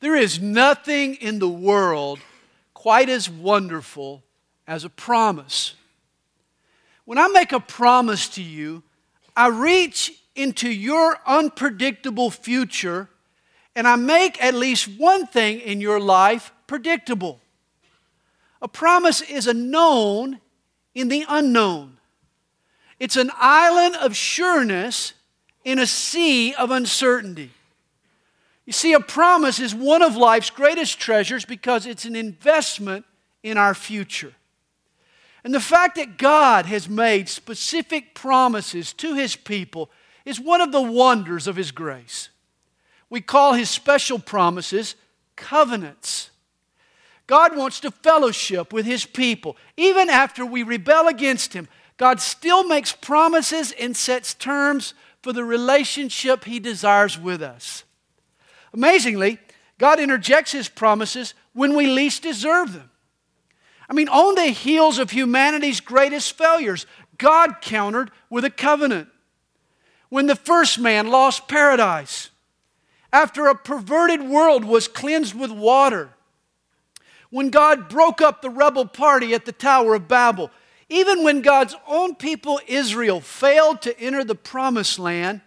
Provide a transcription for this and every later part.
There is nothing in the world quite as wonderful as a promise. When I make a promise to you, I reach into your unpredictable future and I make at least one thing in your life predictable. A promise is a known in the unknown. It's an island of sureness in a sea of uncertainty. You see, a promise is one of life's greatest treasures because it's an investment in our future. And the fact that God has made specific promises to His people is one of the wonders of His grace. We call His special promises covenants. God wants to fellowship with His people. Even after we rebel against Him, God still makes promises and sets terms for the relationship He desires with us. Amazingly, God interjects His promises when we least deserve them. I mean, on the heels of humanity's greatest failures, God countered with a covenant. When the first man lost paradise, after a perverted world was cleansed with water, when God broke up the rebel party at the Tower of Babel, even when God's own people, Israel, failed to enter the promised land,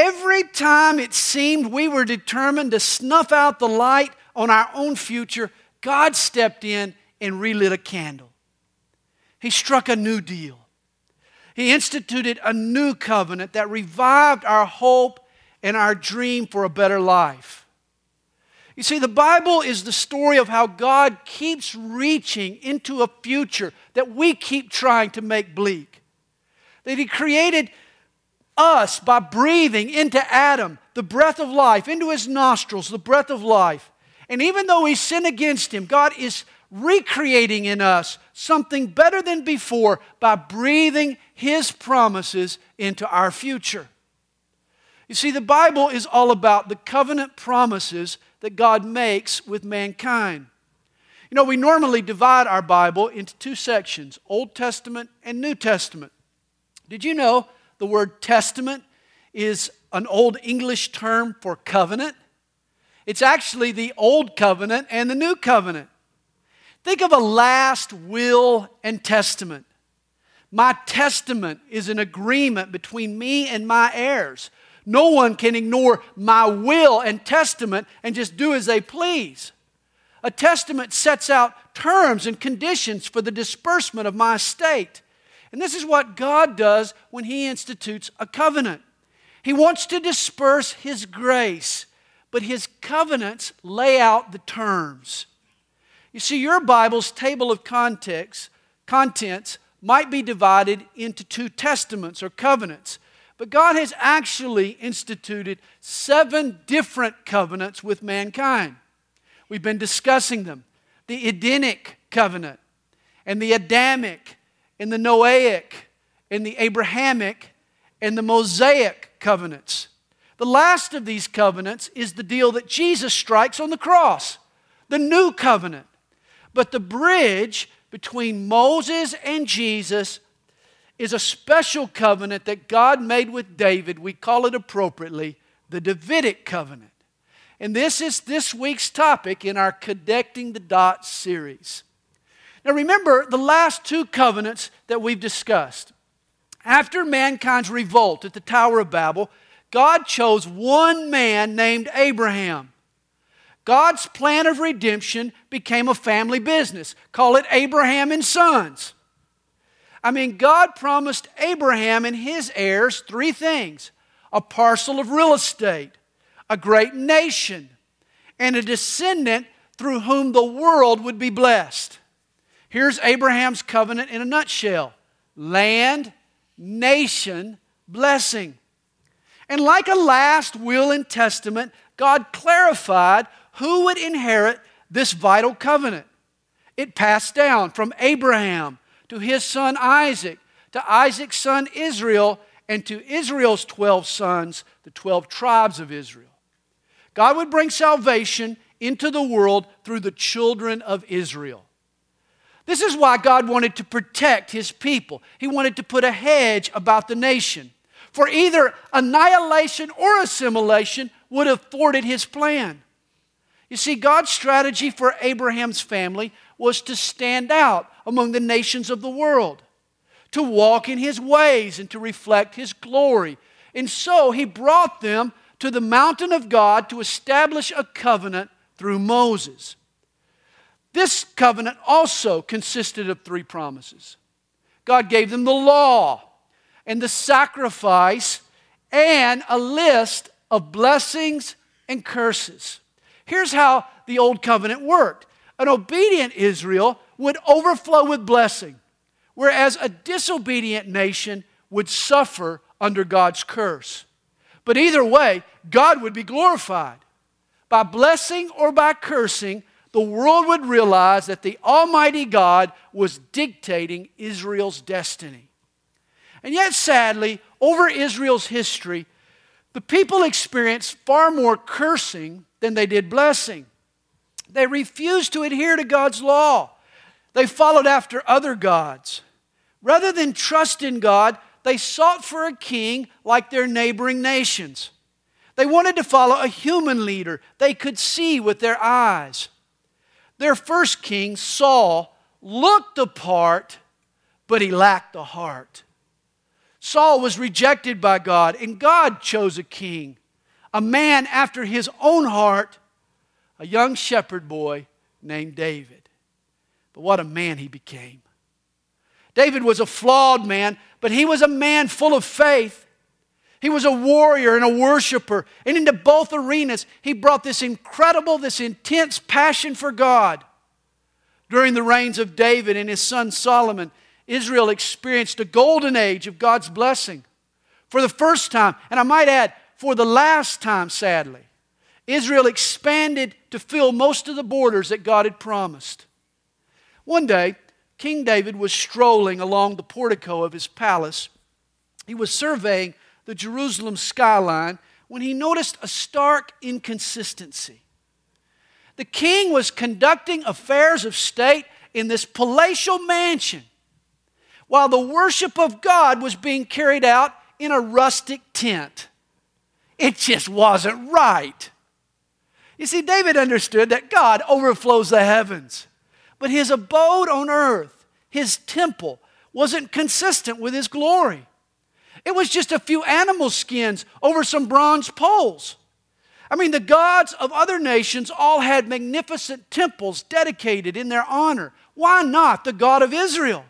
Every time it seemed we were determined to snuff out the light on our own future, God stepped in and relit a candle. He struck a new deal. He instituted a new covenant that revived our hope and our dream for a better life. You see, the Bible is the story of how God keeps reaching into a future that we keep trying to make bleak. That He created us by breathing into Adam the breath of life, into his nostrils the breath of life. And even though we sin against him, God is recreating in us something better than before by breathing his promises into our future. You see, the Bible is all about the covenant promises that God makes with mankind. You know, we normally divide our Bible into two sections Old Testament and New Testament. Did you know the word testament is an old English term for covenant. It's actually the old covenant and the new covenant. Think of a last will and testament. My testament is an agreement between me and my heirs. No one can ignore my will and testament and just do as they please. A testament sets out terms and conditions for the disbursement of my estate. And this is what God does when He institutes a covenant. He wants to disperse His grace, but His covenants lay out the terms. You see, your Bible's table of context, contents might be divided into two testaments or covenants, but God has actually instituted seven different covenants with mankind. We've been discussing them the Edenic covenant and the Adamic in the Noahic, in the Abrahamic, and the Mosaic covenants. The last of these covenants is the deal that Jesus strikes on the cross, the new covenant. But the bridge between Moses and Jesus is a special covenant that God made with David. We call it appropriately the Davidic covenant. And this is this week's topic in our Connecting the Dots series. Now remember the last two covenants that we've discussed. After mankind's revolt at the Tower of Babel, God chose one man named Abraham. God's plan of redemption became a family business. Call it Abraham and Sons. I mean, God promised Abraham and his heirs three things a parcel of real estate, a great nation, and a descendant through whom the world would be blessed. Here's Abraham's covenant in a nutshell land, nation, blessing. And like a last will and testament, God clarified who would inherit this vital covenant. It passed down from Abraham to his son Isaac, to Isaac's son Israel, and to Israel's 12 sons, the 12 tribes of Israel. God would bring salvation into the world through the children of Israel. This is why God wanted to protect his people. He wanted to put a hedge about the nation. For either annihilation or assimilation would have thwarted his plan. You see, God's strategy for Abraham's family was to stand out among the nations of the world, to walk in his ways and to reflect his glory. And so he brought them to the mountain of God to establish a covenant through Moses. This covenant also consisted of three promises God gave them the law and the sacrifice and a list of blessings and curses. Here's how the old covenant worked an obedient Israel would overflow with blessing, whereas a disobedient nation would suffer under God's curse. But either way, God would be glorified. By blessing or by cursing, the world would realize that the Almighty God was dictating Israel's destiny. And yet, sadly, over Israel's history, the people experienced far more cursing than they did blessing. They refused to adhere to God's law. They followed after other gods. Rather than trust in God, they sought for a king like their neighboring nations. They wanted to follow a human leader they could see with their eyes. Their first king, Saul, looked the part, but he lacked the heart. Saul was rejected by God, and God chose a king, a man after his own heart, a young shepherd boy named David. But what a man he became. David was a flawed man, but he was a man full of faith. He was a warrior and a worshiper. And into both arenas, he brought this incredible, this intense passion for God. During the reigns of David and his son Solomon, Israel experienced a golden age of God's blessing. For the first time, and I might add, for the last time, sadly, Israel expanded to fill most of the borders that God had promised. One day, King David was strolling along the portico of his palace. He was surveying the Jerusalem skyline when he noticed a stark inconsistency. The king was conducting affairs of state in this palatial mansion while the worship of God was being carried out in a rustic tent. It just wasn't right. You see, David understood that God overflows the heavens, but his abode on earth, his temple, wasn't consistent with his glory. It was just a few animal skins over some bronze poles. I mean, the gods of other nations all had magnificent temples dedicated in their honor. Why not the God of Israel?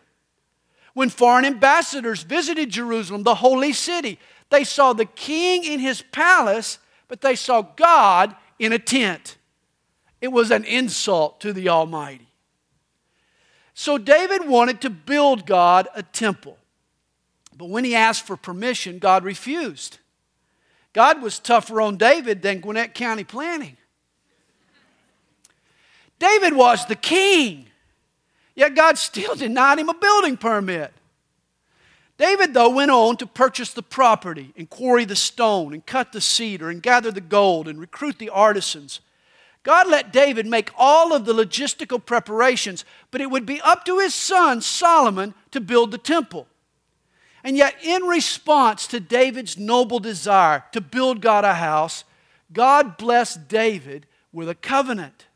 When foreign ambassadors visited Jerusalem, the holy city, they saw the king in his palace, but they saw God in a tent. It was an insult to the Almighty. So David wanted to build God a temple. But when he asked for permission, God refused. God was tougher on David than Gwinnett County Planning. David was the king. Yet God still denied him a building permit. David, though, went on to purchase the property and quarry the stone and cut the cedar and gather the gold and recruit the artisans. God let David make all of the logistical preparations, but it would be up to his son Solomon to build the temple. And yet, in response to David's noble desire to build God a house, God blessed David with a covenant.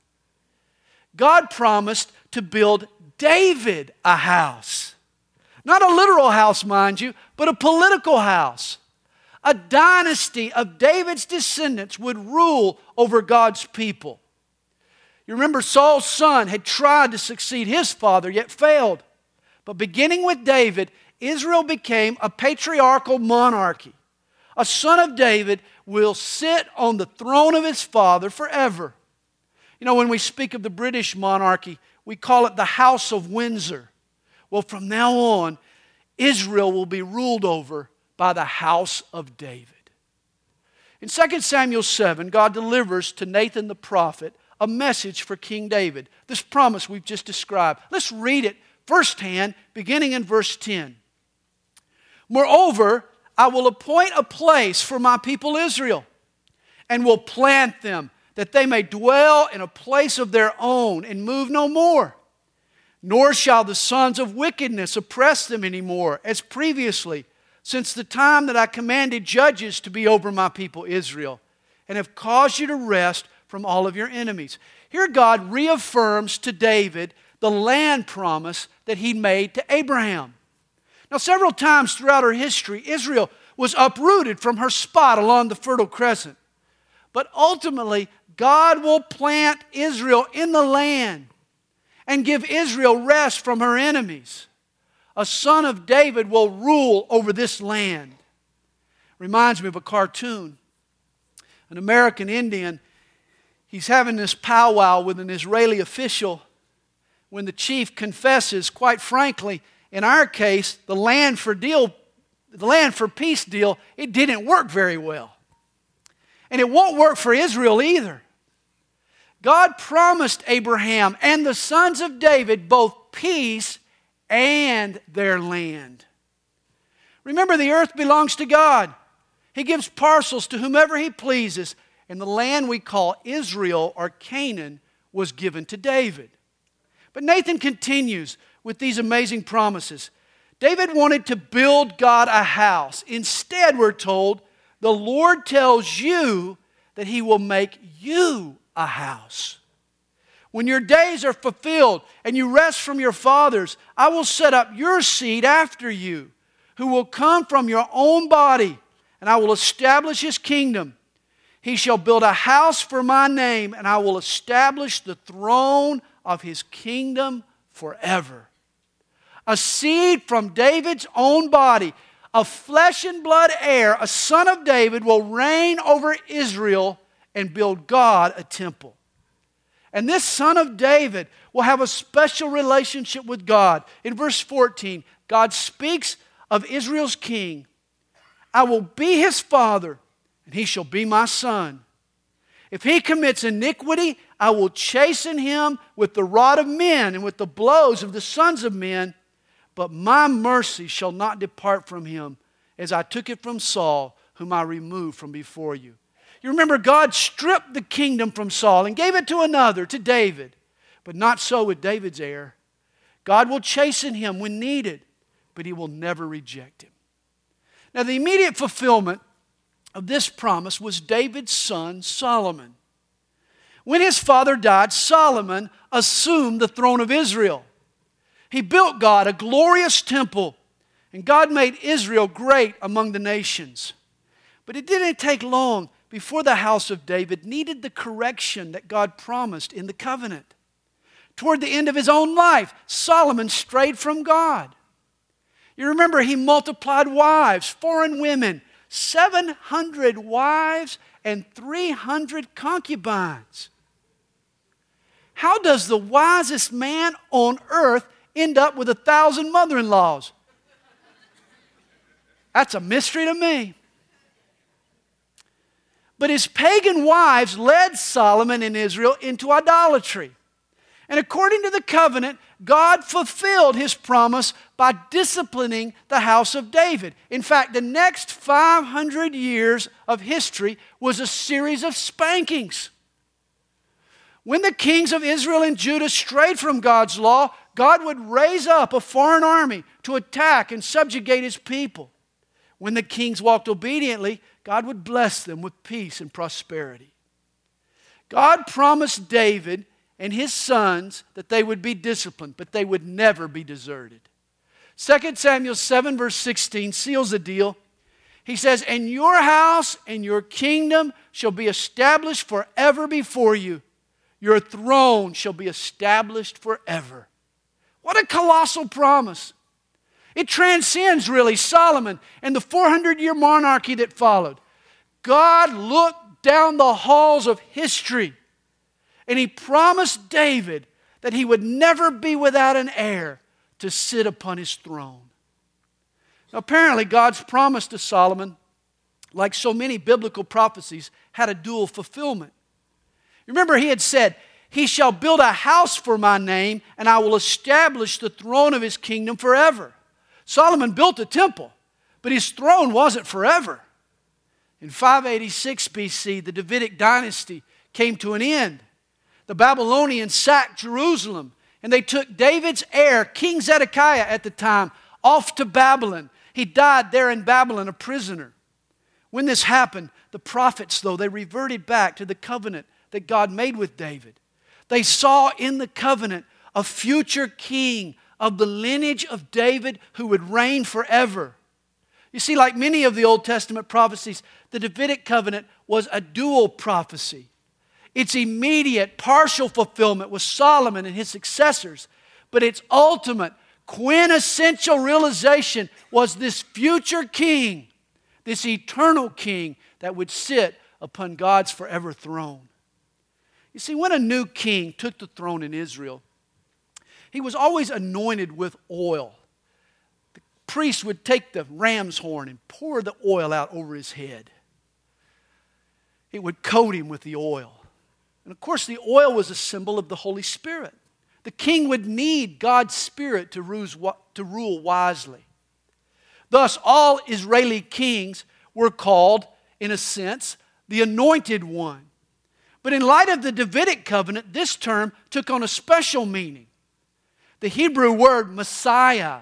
God promised to build David a house. Not a literal house, mind you, but a political house. A dynasty of David's descendants would rule over God's people. You remember Saul's son had tried to succeed his father, yet failed. But beginning with David, Israel became a patriarchal monarchy. A son of David will sit on the throne of his father forever. You know, when we speak of the British monarchy, we call it the House of Windsor. Well, from now on, Israel will be ruled over by the house of David. In 2 Samuel 7, God delivers to Nathan the prophet a message for King David, this promise we've just described. Let's read it firsthand, beginning in verse 10. Moreover, I will appoint a place for my people Israel and will plant them that they may dwell in a place of their own and move no more. Nor shall the sons of wickedness oppress them any more, as previously, since the time that I commanded judges to be over my people Israel, and have caused you to rest from all of your enemies. Here, God reaffirms to David the land promise that he made to Abraham. Now, several times throughout her history, Israel was uprooted from her spot along the Fertile Crescent. But ultimately, God will plant Israel in the land and give Israel rest from her enemies. A son of David will rule over this land. Reminds me of a cartoon. An American Indian, he's having this powwow with an Israeli official when the chief confesses, quite frankly, in our case, the land for deal, the land for peace deal, it didn't work very well. And it won't work for Israel either. God promised Abraham and the sons of David both peace and their land. Remember, the earth belongs to God. He gives parcels to whomever He pleases, and the land we call Israel or Canaan was given to David. But Nathan continues with these amazing promises. David wanted to build God a house. Instead, we're told, the Lord tells you that He will make you a house. When your days are fulfilled and you rest from your fathers, I will set up your seed after you, who will come from your own body, and I will establish his kingdom. He shall build a house for my name, and I will establish the throne of his kingdom forever. A seed from David's own body, a flesh and blood heir, a son of David, will reign over Israel and build God a temple. And this son of David will have a special relationship with God. In verse 14, God speaks of Israel's king I will be his father, and he shall be my son. If he commits iniquity, I will chasten him with the rod of men and with the blows of the sons of men. But my mercy shall not depart from him, as I took it from Saul, whom I removed from before you. You remember, God stripped the kingdom from Saul and gave it to another, to David. But not so with David's heir. God will chasten him when needed, but he will never reject him. Now, the immediate fulfillment of this promise was David's son, Solomon. When his father died, Solomon assumed the throne of Israel. He built God a glorious temple, and God made Israel great among the nations. But it didn't take long before the house of David needed the correction that God promised in the covenant. Toward the end of his own life, Solomon strayed from God. You remember he multiplied wives, foreign women, 700 wives and 300 concubines. How does the wisest man on earth end up with a thousand mother in laws? That's a mystery to me. But his pagan wives led Solomon and Israel into idolatry. And according to the covenant, God fulfilled his promise by disciplining the house of David. In fact, the next 500 years of history was a series of spankings. When the kings of Israel and Judah strayed from God's law, God would raise up a foreign army to attack and subjugate his people. When the kings walked obediently, God would bless them with peace and prosperity. God promised David and his sons that they would be disciplined, but they would never be deserted. 2 Samuel 7, verse 16 seals the deal. He says, And your house and your kingdom shall be established forever before you. Your throne shall be established forever. What a colossal promise. It transcends really Solomon and the 400 year monarchy that followed. God looked down the halls of history and he promised David that he would never be without an heir to sit upon his throne. Now, apparently, God's promise to Solomon, like so many biblical prophecies, had a dual fulfillment. Remember, he had said, He shall build a house for my name, and I will establish the throne of his kingdom forever. Solomon built a temple, but his throne wasn't forever. In 586 BC, the Davidic dynasty came to an end. The Babylonians sacked Jerusalem, and they took David's heir, King Zedekiah at the time, off to Babylon. He died there in Babylon, a prisoner. When this happened, the prophets, though, they reverted back to the covenant that God made with David. They saw in the covenant a future king of the lineage of David who would reign forever. You see, like many of the Old Testament prophecies, the Davidic covenant was a dual prophecy. Its immediate, partial fulfillment was Solomon and his successors, but its ultimate, quintessential realization was this future king, this eternal king that would sit upon God's forever throne. You see, when a new king took the throne in Israel, he was always anointed with oil. The priest would take the ram's horn and pour the oil out over his head. It would coat him with the oil. And of course, the oil was a symbol of the Holy Spirit. The king would need God's Spirit to rule wisely. Thus, all Israeli kings were called, in a sense, the anointed one. But in light of the Davidic covenant, this term took on a special meaning. The Hebrew word Messiah,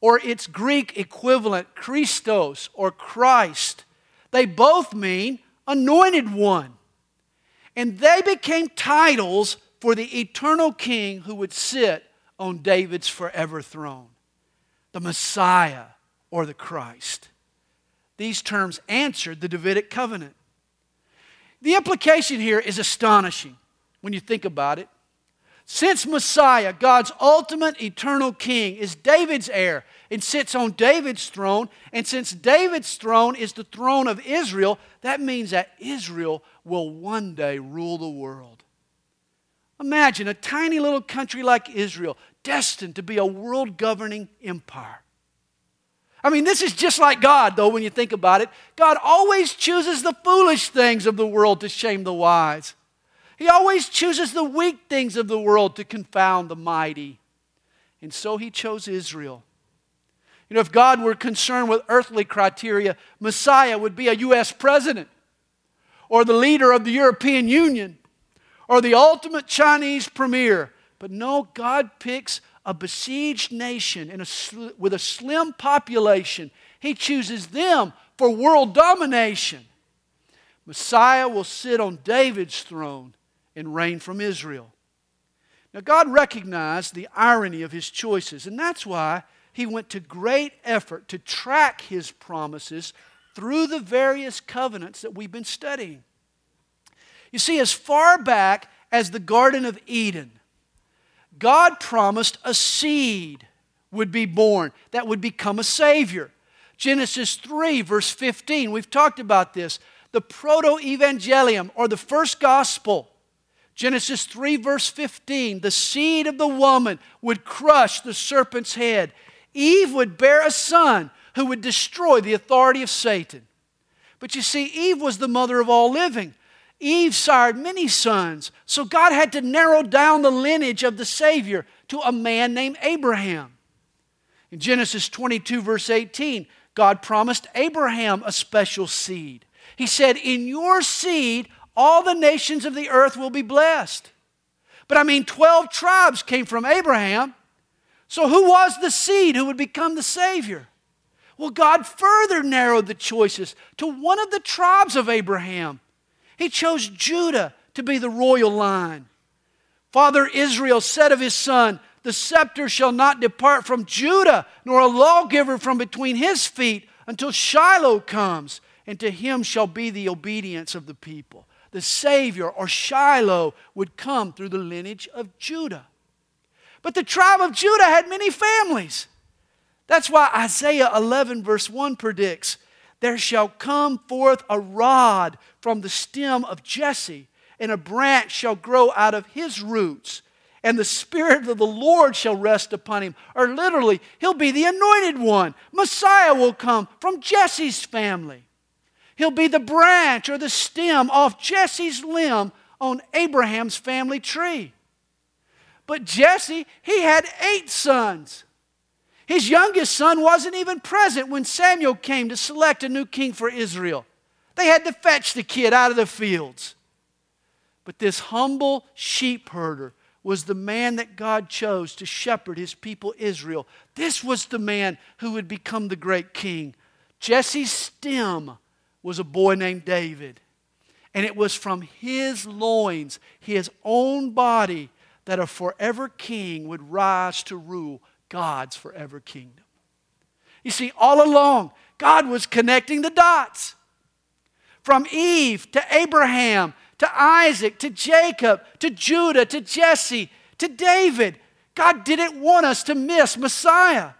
or its Greek equivalent, Christos or Christ, they both mean anointed one. And they became titles for the eternal king who would sit on David's forever throne the Messiah or the Christ. These terms answered the Davidic covenant. The implication here is astonishing when you think about it. Since Messiah, God's ultimate eternal king, is David's heir and sits on David's throne, and since David's throne is the throne of Israel, that means that Israel will one day rule the world. Imagine a tiny little country like Israel destined to be a world governing empire. I mean, this is just like God, though, when you think about it. God always chooses the foolish things of the world to shame the wise. He always chooses the weak things of the world to confound the mighty. And so he chose Israel. You know, if God were concerned with earthly criteria, Messiah would be a U.S. president, or the leader of the European Union, or the ultimate Chinese premier. But no, God picks a besieged nation a sl- with a slim population. He chooses them for world domination. Messiah will sit on David's throne and reign from Israel. Now, God recognized the irony of his choices, and that's why he went to great effort to track his promises through the various covenants that we've been studying. You see, as far back as the Garden of Eden, God promised a seed would be born that would become a Savior. Genesis 3, verse 15, we've talked about this. The proto evangelium, or the first gospel, Genesis 3, verse 15 the seed of the woman would crush the serpent's head. Eve would bear a son who would destroy the authority of Satan. But you see, Eve was the mother of all living. Eve sired many sons, so God had to narrow down the lineage of the Savior to a man named Abraham. In Genesis 22, verse 18, God promised Abraham a special seed. He said, In your seed, all the nations of the earth will be blessed. But I mean, 12 tribes came from Abraham. So who was the seed who would become the Savior? Well, God further narrowed the choices to one of the tribes of Abraham. He chose Judah to be the royal line. Father Israel said of his son, The scepter shall not depart from Judah, nor a lawgiver from between his feet until Shiloh comes, and to him shall be the obedience of the people the Savior or Shiloh would come through the lineage of Judah. But the tribe of Judah had many families. That's why Isaiah 11, verse 1 predicts there shall come forth a rod from the stem of Jesse, and a branch shall grow out of his roots, and the Spirit of the Lord shall rest upon him. Or literally, he'll be the anointed one. Messiah will come from Jesse's family. He'll be the branch or the stem off Jesse's limb on Abraham's family tree. But Jesse, he had eight sons. His youngest son wasn't even present when Samuel came to select a new king for Israel. They had to fetch the kid out of the fields. But this humble sheep herder was the man that God chose to shepherd his people Israel. This was the man who would become the great king. Jesse's stem was a boy named David. And it was from his loins, his own body, that a forever king would rise to rule God's forever kingdom. You see, all along, God was connecting the dots. From Eve to Abraham to Isaac to Jacob to Judah to Jesse to David. God didn't want us to miss Messiah.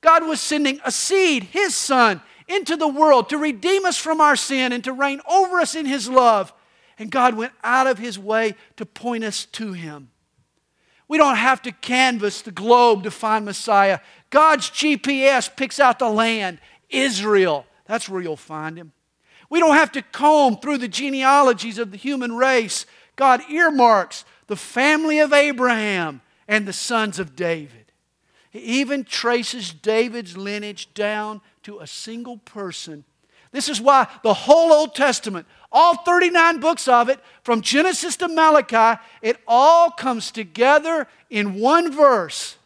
God was sending a seed, his son, into the world to redeem us from our sin and to reign over us in his love. And God went out of his way to point us to him. We don't have to canvass the globe to find Messiah. God's GPS picks out the land, Israel. That's where you'll find him. We don't have to comb through the genealogies of the human race. God earmarks the family of Abraham and the sons of David. He even traces David's lineage down to a single person. This is why the whole Old Testament, all 39 books of it, from Genesis to Malachi, it all comes together in one verse.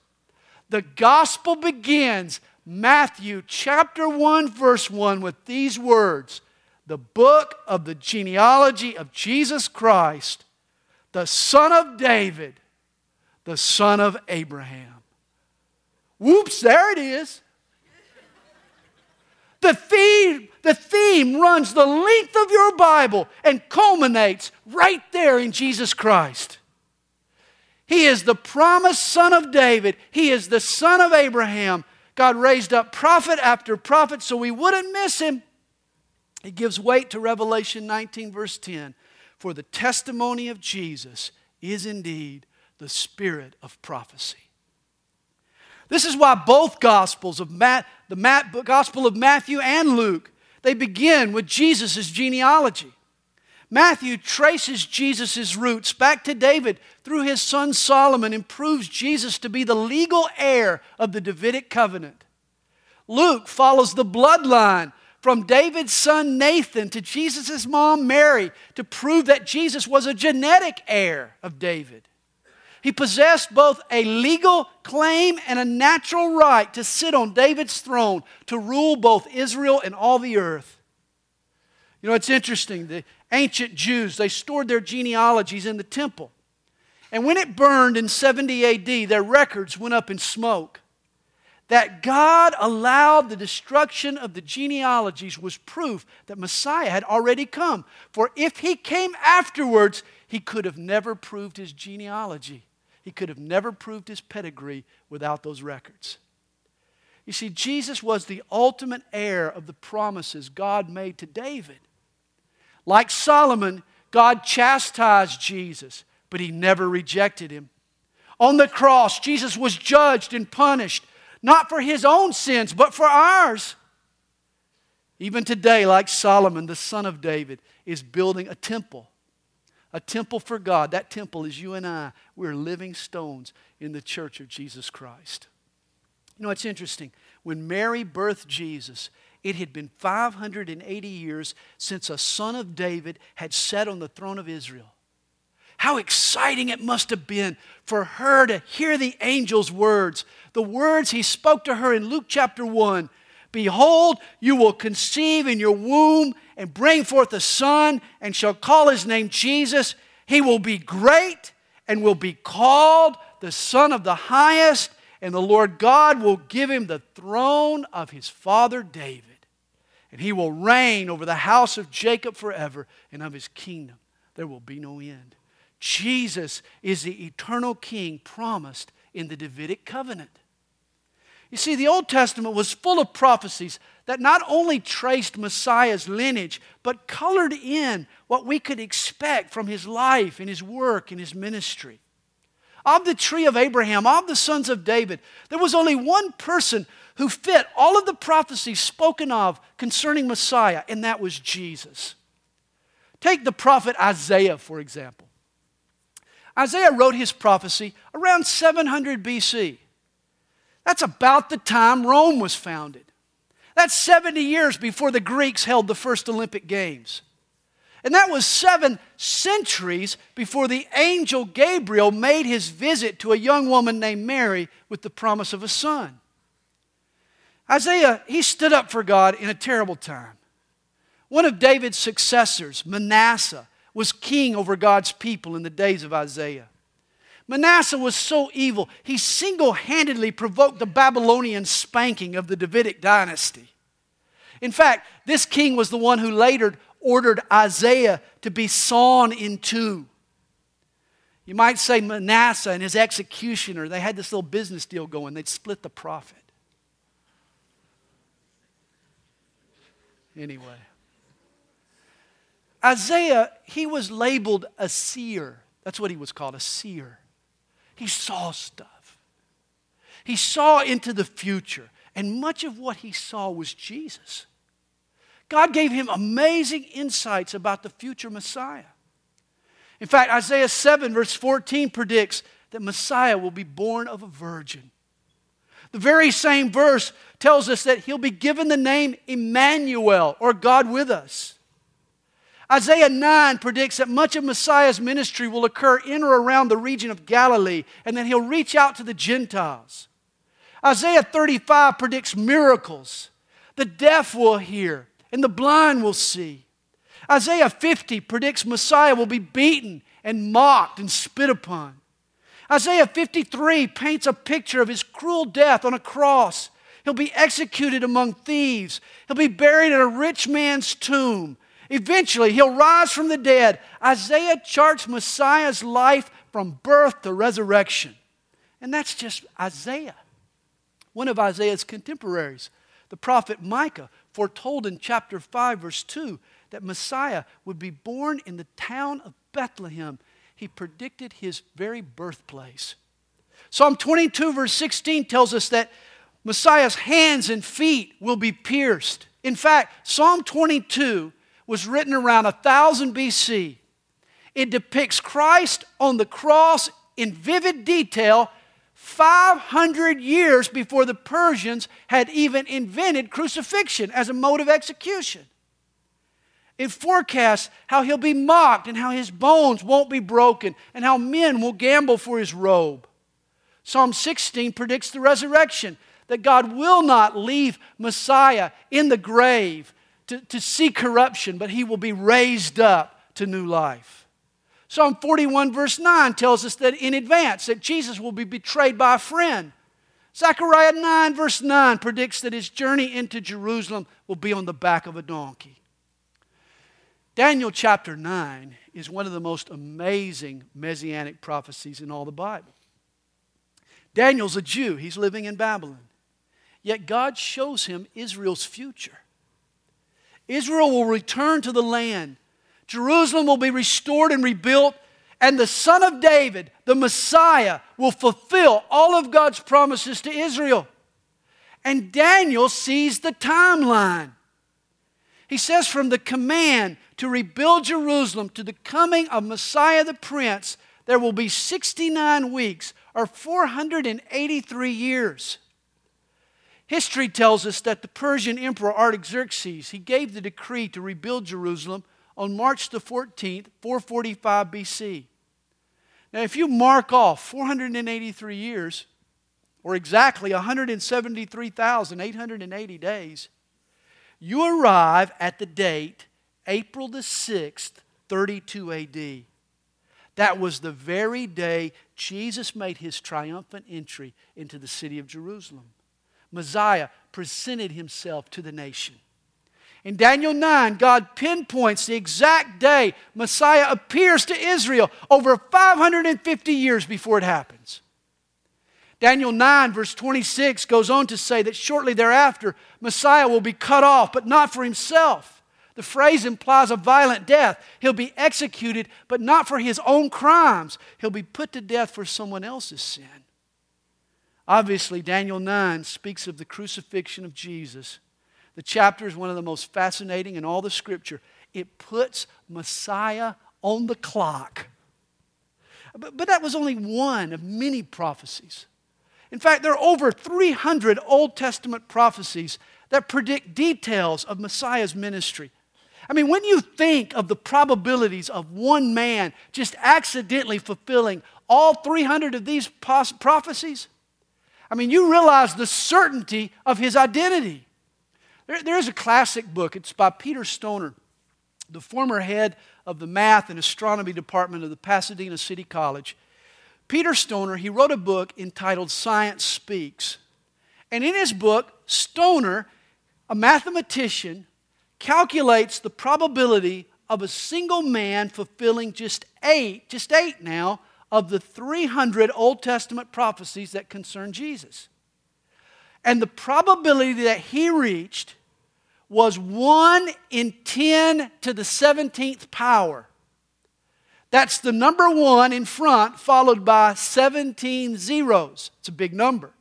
The gospel begins, Matthew chapter 1, verse 1, with these words The book of the genealogy of Jesus Christ, the son of David, the son of Abraham. Whoops, there it is. The theme, the theme runs the length of your Bible and culminates right there in Jesus Christ. He is the promised son of David. He is the son of Abraham. God raised up prophet after prophet so we wouldn't miss him. He gives weight to Revelation 19, verse 10. For the testimony of Jesus is indeed the spirit of prophecy. This is why both Gospels of Matt, the Matt, Gospel of Matthew and Luke, they begin with Jesus' genealogy. Matthew traces Jesus' roots back to David through his son Solomon and proves Jesus to be the legal heir of the Davidic covenant. Luke follows the bloodline from David's son Nathan to Jesus' mom Mary to prove that Jesus was a genetic heir of David. He possessed both a legal claim and a natural right to sit on David's throne to rule both Israel and all the earth. You know, it's interesting. The ancient Jews, they stored their genealogies in the temple. And when it burned in 70 AD, their records went up in smoke. That God allowed the destruction of the genealogies was proof that Messiah had already come. For if he came afterwards, he could have never proved his genealogy. He could have never proved his pedigree without those records. You see, Jesus was the ultimate heir of the promises God made to David. Like Solomon, God chastised Jesus, but he never rejected him. On the cross, Jesus was judged and punished, not for his own sins, but for ours. Even today, like Solomon, the son of David, is building a temple a temple for God. That temple is you and I. We're living stones in the church of Jesus Christ. You know, it's interesting. When Mary birthed Jesus, it had been 580 years since a son of David had sat on the throne of Israel. How exciting it must have been for her to hear the angel's words, the words he spoke to her in Luke chapter 1 Behold, you will conceive in your womb and bring forth a son, and shall call his name Jesus. He will be great and will be called the Son of the Highest, and the Lord God will give him the throne of his father David. And he will reign over the house of Jacob forever, and of his kingdom there will be no end. Jesus is the eternal king promised in the Davidic covenant. You see, the Old Testament was full of prophecies that not only traced Messiah's lineage, but colored in what we could expect from his life and his work and his ministry. Of the tree of Abraham, of the sons of David, there was only one person who fit all of the prophecies spoken of concerning Messiah, and that was Jesus. Take the prophet Isaiah, for example. Isaiah wrote his prophecy around 700 BC. That's about the time Rome was founded. That's 70 years before the Greeks held the first Olympic Games. And that was seven centuries before the angel Gabriel made his visit to a young woman named Mary with the promise of a son. Isaiah, he stood up for God in a terrible time. One of David's successors, Manasseh, was king over God's people in the days of Isaiah. Manasseh was so evil, he single handedly provoked the Babylonian spanking of the Davidic dynasty. In fact, this king was the one who later ordered Isaiah to be sawn in two. You might say Manasseh and his executioner, they had this little business deal going. They'd split the profit. Anyway, Isaiah, he was labeled a seer. That's what he was called, a seer. He saw stuff. He saw into the future, and much of what he saw was Jesus. God gave him amazing insights about the future Messiah. In fact, Isaiah 7, verse 14 predicts that Messiah will be born of a virgin. The very same verse tells us that he'll be given the name Emmanuel, or God with us. Isaiah 9 predicts that much of Messiah's ministry will occur in or around the region of Galilee, and then he'll reach out to the Gentiles. Isaiah 35 predicts miracles. The deaf will hear, and the blind will see. Isaiah 50 predicts Messiah will be beaten and mocked and spit upon. Isaiah 53 paints a picture of his cruel death on a cross. He'll be executed among thieves. He'll be buried in a rich man's tomb. Eventually, he'll rise from the dead. Isaiah charts Messiah's life from birth to resurrection. And that's just Isaiah. One of Isaiah's contemporaries, the prophet Micah, foretold in chapter 5, verse 2, that Messiah would be born in the town of Bethlehem. He predicted his very birthplace. Psalm 22, verse 16 tells us that Messiah's hands and feet will be pierced. In fact, Psalm 22 was written around 1000 BC. It depicts Christ on the cross in vivid detail 500 years before the Persians had even invented crucifixion as a mode of execution. It forecasts how he'll be mocked and how his bones won't be broken and how men will gamble for his robe. Psalm 16 predicts the resurrection, that God will not leave Messiah in the grave to, to see corruption, but he will be raised up to new life. Psalm 41, verse 9 tells us that in advance that Jesus will be betrayed by a friend. Zechariah 9, verse 9 predicts that his journey into Jerusalem will be on the back of a donkey. Daniel chapter 9 is one of the most amazing messianic prophecies in all the Bible. Daniel's a Jew, he's living in Babylon. Yet God shows him Israel's future. Israel will return to the land Jerusalem will be restored and rebuilt, and the Son of David, the Messiah, will fulfill all of God's promises to Israel. And Daniel sees the timeline. He says, from the command to rebuild Jerusalem to the coming of Messiah the Prince, there will be 69 weeks or 483 years. History tells us that the Persian Emperor Artaxerxes, he gave the decree to rebuild Jerusalem on March the 14th, 445 BC. Now, if you mark off 483 years, or exactly 173,880 days, you arrive at the date April the 6th, 32 AD. That was the very day Jesus made his triumphant entry into the city of Jerusalem. Messiah presented himself to the nation. In Daniel 9, God pinpoints the exact day Messiah appears to Israel over 550 years before it happens. Daniel 9, verse 26, goes on to say that shortly thereafter, Messiah will be cut off, but not for himself. The phrase implies a violent death. He'll be executed, but not for his own crimes. He'll be put to death for someone else's sin. Obviously, Daniel 9 speaks of the crucifixion of Jesus the chapter is one of the most fascinating in all the scripture. It puts Messiah on the clock. But, but that was only one of many prophecies. In fact, there are over 300 Old Testament prophecies that predict details of Messiah's ministry. I mean, when you think of the probabilities of one man just accidentally fulfilling all 300 of these prophecies, I mean, you realize the certainty of his identity. There, there's a classic book, it's by Peter Stoner. the former head of the math and astronomy department of the Pasadena City College, Peter Stoner, he wrote a book entitled Science Speaks. And in his book, Stoner, a mathematician, calculates the probability of a single man fulfilling just eight, just eight now, of the 300 Old Testament prophecies that concern Jesus. And the probability that he reached was 1 in 10 to the 17th power. That's the number one in front, followed by 17 zeros. It's a big number.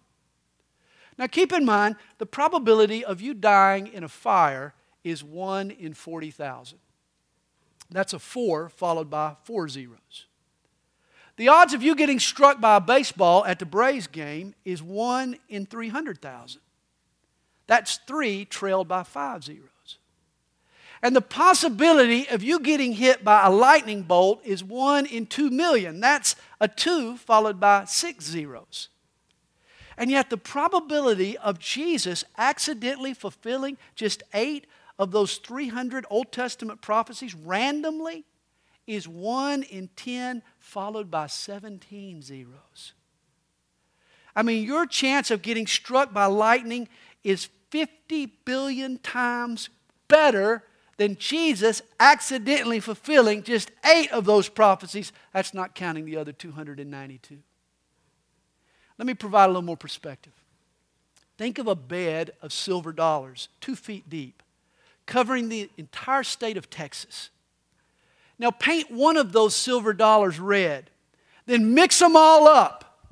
Now, keep in mind, the probability of you dying in a fire is 1 in 40,000. That's a 4 followed by four zeros. The odds of you getting struck by a baseball at the Braves game is 1 in 300,000. That's 3 trailed by 5 zeros. And the possibility of you getting hit by a lightning bolt is 1 in 2 million. That's a 2 followed by 6 zeros. And yet, the probability of Jesus accidentally fulfilling just 8 of those 300 Old Testament prophecies randomly is 1 in 10 followed by 17 zeros. I mean, your chance of getting struck by lightning is 50 billion times better than Jesus accidentally fulfilling just eight of those prophecies. That's not counting the other 292. Let me provide a little more perspective. Think of a bed of silver dollars, two feet deep, covering the entire state of Texas. Now paint one of those silver dollars red. Then mix them all up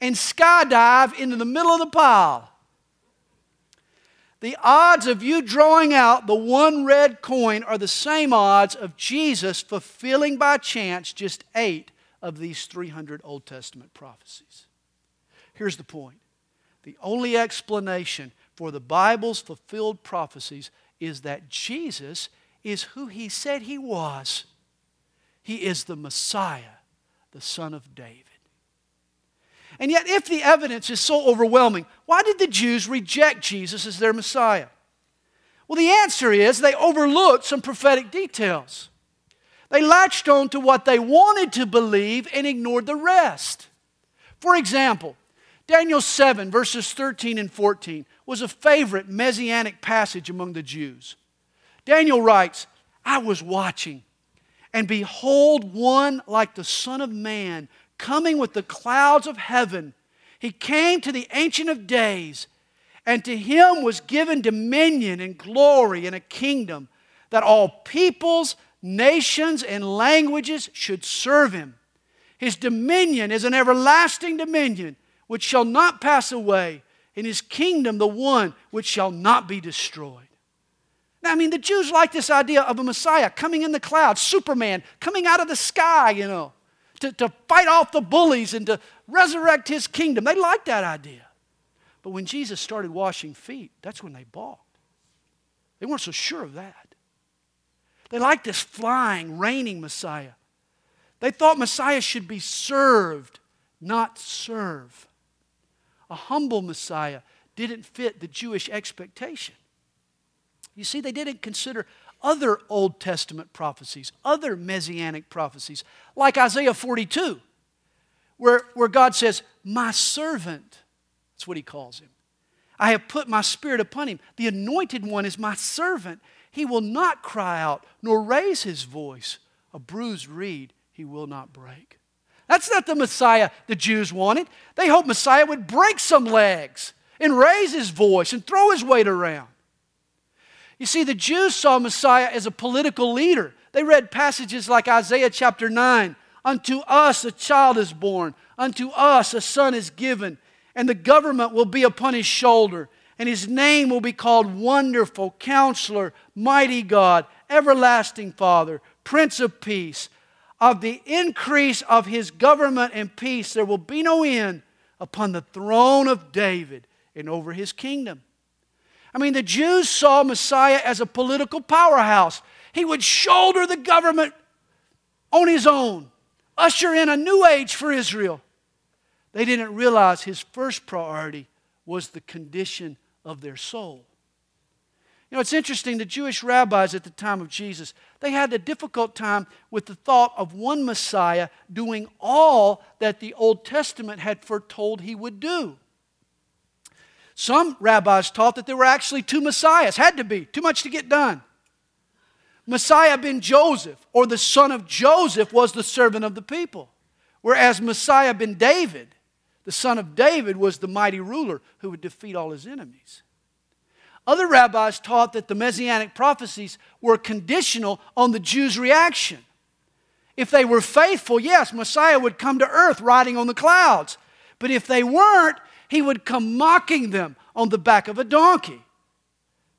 and skydive into the middle of the pile. The odds of you drawing out the one red coin are the same odds of Jesus fulfilling by chance just eight of these 300 Old Testament prophecies. Here's the point the only explanation for the Bible's fulfilled prophecies is that Jesus is who he said he was. He is the Messiah, the Son of David. And yet, if the evidence is so overwhelming, why did the Jews reject Jesus as their Messiah? Well, the answer is they overlooked some prophetic details. They latched on to what they wanted to believe and ignored the rest. For example, Daniel 7, verses 13 and 14, was a favorite messianic passage among the Jews. Daniel writes, I was watching, and behold, one like the Son of Man coming with the clouds of heaven. He came to the Ancient of Days, and to him was given dominion and glory and a kingdom that all peoples, nations, and languages should serve him. His dominion is an everlasting dominion which shall not pass away, and his kingdom the one which shall not be destroyed. Now, I mean, the Jews like this idea of a Messiah coming in the clouds, Superman coming out of the sky, you know, to, to fight off the bullies and to resurrect his kingdom. They liked that idea. But when Jesus started washing feet, that's when they balked. They weren't so sure of that. They liked this flying, reigning Messiah. They thought Messiah should be served, not serve. A humble Messiah didn't fit the Jewish expectation. You see, they didn't consider other Old Testament prophecies, other messianic prophecies, like Isaiah 42, where, where God says, My servant, that's what he calls him. I have put my spirit upon him. The anointed one is my servant. He will not cry out nor raise his voice. A bruised reed he will not break. That's not the Messiah the Jews wanted. They hoped Messiah would break some legs and raise his voice and throw his weight around. You see, the Jews saw Messiah as a political leader. They read passages like Isaiah chapter 9 Unto us a child is born, unto us a son is given, and the government will be upon his shoulder, and his name will be called Wonderful, Counselor, Mighty God, Everlasting Father, Prince of Peace. Of the increase of his government and peace, there will be no end upon the throne of David and over his kingdom I mean, the Jews saw Messiah as a political powerhouse. He would shoulder the government on his own, usher in a new age for Israel. They didn't realize his first priority was the condition of their soul. You know, it's interesting, the Jewish rabbis at the time of Jesus, they had a difficult time with the thought of one Messiah doing all that the Old Testament had foretold he would do. Some rabbis taught that there were actually two Messiahs, had to be, too much to get done. Messiah ben Joseph, or the son of Joseph, was the servant of the people, whereas Messiah ben David, the son of David, was the mighty ruler who would defeat all his enemies. Other rabbis taught that the messianic prophecies were conditional on the Jews' reaction. If they were faithful, yes, Messiah would come to earth riding on the clouds. But if they weren't, he would come mocking them on the back of a donkey.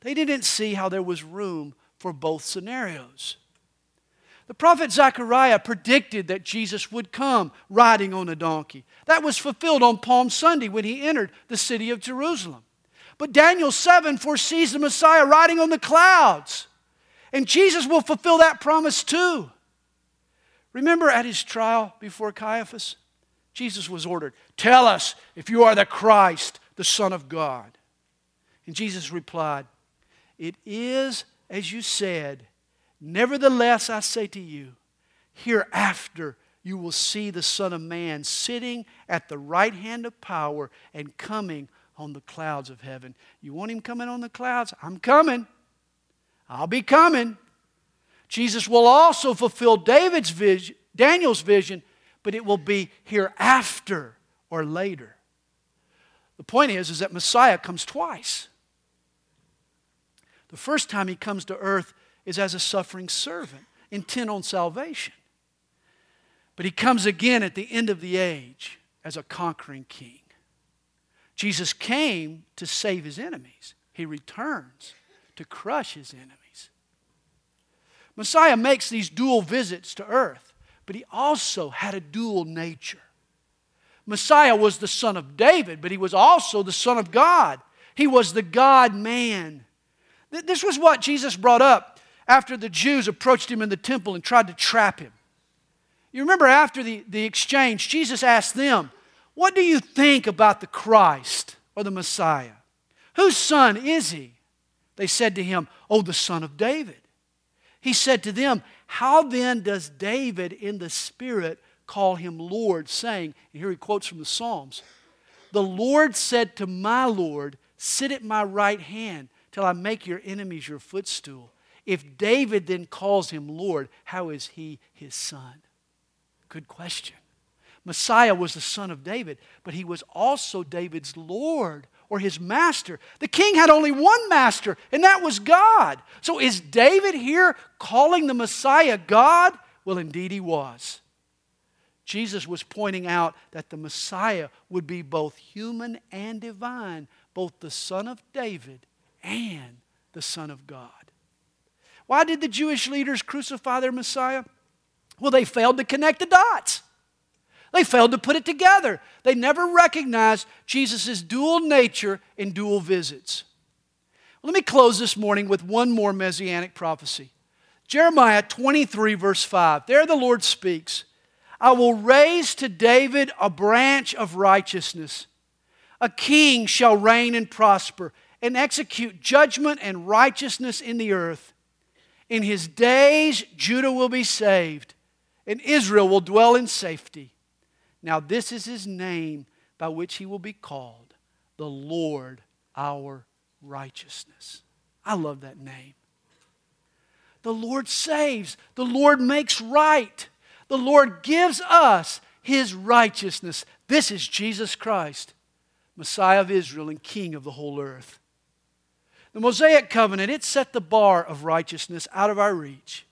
They didn't see how there was room for both scenarios. The prophet Zechariah predicted that Jesus would come riding on a donkey. That was fulfilled on Palm Sunday when he entered the city of Jerusalem. But Daniel 7 foresees the Messiah riding on the clouds. And Jesus will fulfill that promise too. Remember at his trial before Caiaphas? Jesus was ordered, Tell us if you are the Christ, the Son of God. And Jesus replied, It is as you said. Nevertheless, I say to you, hereafter you will see the Son of Man sitting at the right hand of power and coming on the clouds of heaven. You want him coming on the clouds? I'm coming. I'll be coming. Jesus will also fulfill David's vision, Daniel's vision, but it will be hereafter or later. The point is, is that Messiah comes twice. The first time he comes to earth is as a suffering servant, intent on salvation. But he comes again at the end of the age as a conquering king. Jesus came to save his enemies. He returns to crush his enemies. Messiah makes these dual visits to earth, but he also had a dual nature. Messiah was the son of David, but he was also the son of God. He was the God man. This was what Jesus brought up after the Jews approached him in the temple and tried to trap him. You remember after the, the exchange, Jesus asked them, what do you think about the Christ or the Messiah? Whose son is he? They said to him, Oh, the son of David. He said to them, How then does David in the Spirit call him Lord, saying, and here he quotes from the Psalms, The Lord said to my Lord, Sit at my right hand till I make your enemies your footstool. If David then calls him Lord, how is he his son? Good question. Messiah was the son of David, but he was also David's Lord or his master. The king had only one master, and that was God. So is David here calling the Messiah God? Well, indeed he was. Jesus was pointing out that the Messiah would be both human and divine, both the son of David and the son of God. Why did the Jewish leaders crucify their Messiah? Well, they failed to connect the dots. They failed to put it together. They never recognized Jesus' dual nature in dual visits. Let me close this morning with one more messianic prophecy. Jeremiah 23, verse 5. There the Lord speaks I will raise to David a branch of righteousness. A king shall reign and prosper and execute judgment and righteousness in the earth. In his days, Judah will be saved, and Israel will dwell in safety. Now, this is his name by which he will be called the Lord our righteousness. I love that name. The Lord saves, the Lord makes right, the Lord gives us his righteousness. This is Jesus Christ, Messiah of Israel and King of the whole earth. The Mosaic covenant, it set the bar of righteousness out of our reach.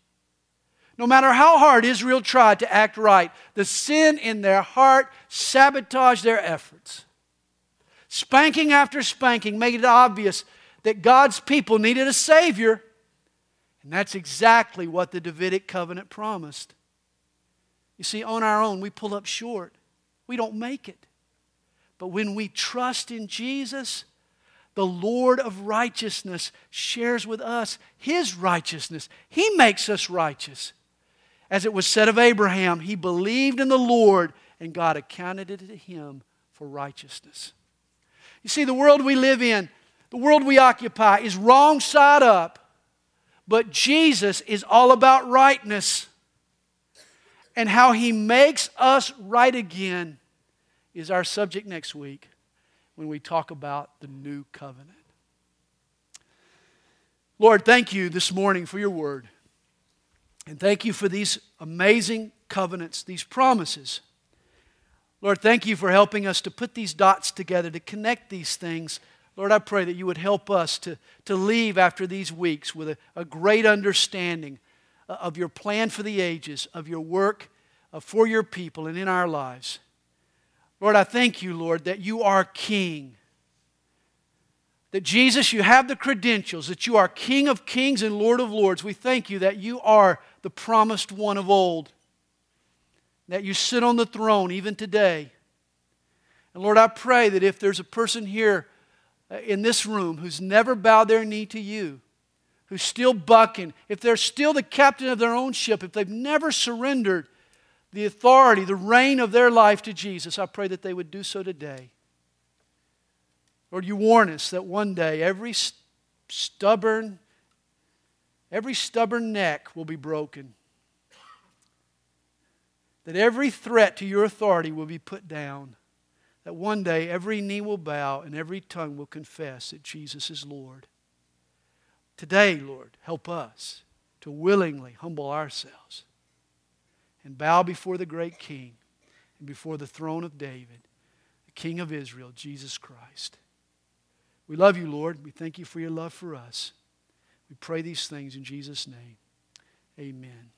No matter how hard Israel tried to act right, the sin in their heart sabotaged their efforts. Spanking after spanking made it obvious that God's people needed a Savior. And that's exactly what the Davidic covenant promised. You see, on our own, we pull up short, we don't make it. But when we trust in Jesus, the Lord of righteousness shares with us His righteousness. He makes us righteous. As it was said of Abraham, he believed in the Lord and God accounted it to him for righteousness. You see, the world we live in, the world we occupy is wrong side up, but Jesus is all about rightness. And how he makes us right again is our subject next week when we talk about the new covenant. Lord, thank you this morning for your word. And thank you for these amazing covenants, these promises. Lord, thank you for helping us to put these dots together, to connect these things. Lord, I pray that you would help us to, to leave after these weeks with a, a great understanding of your plan for the ages, of your work uh, for your people and in our lives. Lord, I thank you, Lord, that you are King. That Jesus, you have the credentials, that you are King of kings and Lord of lords. We thank you that you are the promised one of old, that you sit on the throne even today. And Lord, I pray that if there's a person here uh, in this room who's never bowed their knee to you, who's still bucking, if they're still the captain of their own ship, if they've never surrendered the authority, the reign of their life to Jesus, I pray that they would do so today. Lord, you warn us that one day every stubborn, every stubborn neck will be broken. That every threat to your authority will be put down. That one day every knee will bow and every tongue will confess that Jesus is Lord. Today, Lord, help us to willingly humble ourselves and bow before the great King and before the throne of David, the King of Israel, Jesus Christ. We love you, Lord. We thank you for your love for us. We pray these things in Jesus' name. Amen.